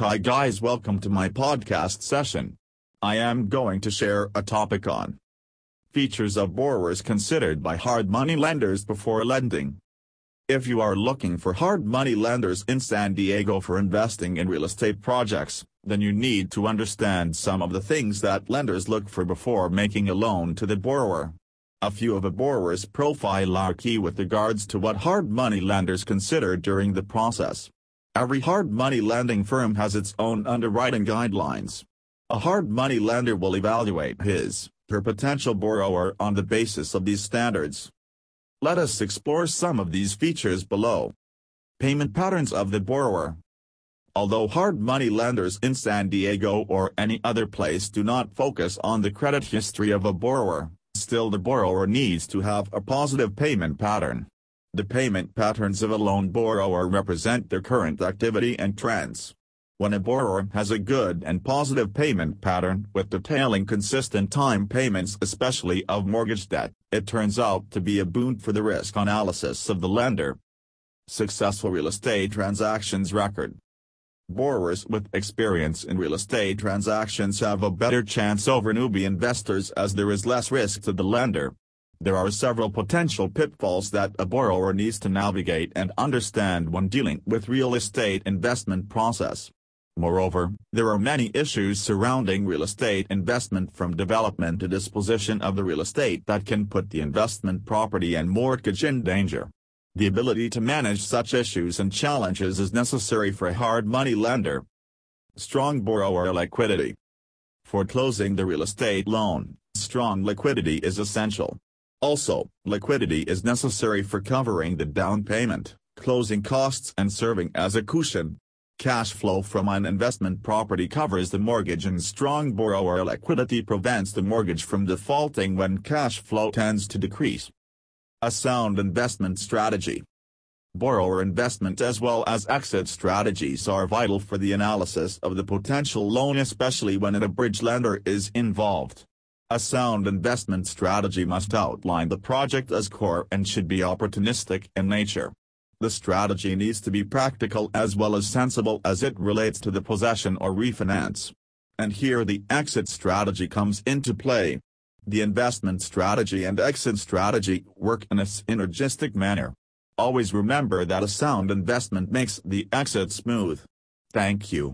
Hi guys welcome to my podcast session. I am going to share a topic on features of borrowers considered by hard money lenders before lending. If you are looking for hard money lenders in San Diego for investing in real estate projects, then you need to understand some of the things that lenders look for before making a loan to the borrower. A few of a borrower's profile are key with regards to what hard money lenders consider during the process. Every hard money lending firm has its own underwriting guidelines. A hard money lender will evaluate his, her potential borrower on the basis of these standards. Let us explore some of these features below. Payment patterns of the borrower. Although hard money lenders in San Diego or any other place do not focus on the credit history of a borrower, still the borrower needs to have a positive payment pattern. The payment patterns of a loan borrower represent their current activity and trends. When a borrower has a good and positive payment pattern with detailing consistent time payments especially of mortgage debt, it turns out to be a boon for the risk analysis of the lender. Successful real estate transactions record. Borrowers with experience in real estate transactions have a better chance over newbie investors as there is less risk to the lender. There are several potential pitfalls that a borrower needs to navigate and understand when dealing with real estate investment process. Moreover, there are many issues surrounding real estate investment from development to disposition of the real estate that can put the investment property and mortgage in danger. The ability to manage such issues and challenges is necessary for a hard money lender. Strong borrower liquidity. For closing the real estate loan, strong liquidity is essential. Also, liquidity is necessary for covering the down payment, closing costs and serving as a cushion. Cash flow from an investment property covers the mortgage and strong borrower liquidity prevents the mortgage from defaulting when cash flow tends to decrease. A sound investment strategy. Borrower investment as well as exit strategies are vital for the analysis of the potential loan especially when a bridge lender is involved. A sound investment strategy must outline the project as core and should be opportunistic in nature. The strategy needs to be practical as well as sensible as it relates to the possession or refinance. And here the exit strategy comes into play. The investment strategy and exit strategy work in a synergistic manner. Always remember that a sound investment makes the exit smooth. Thank you.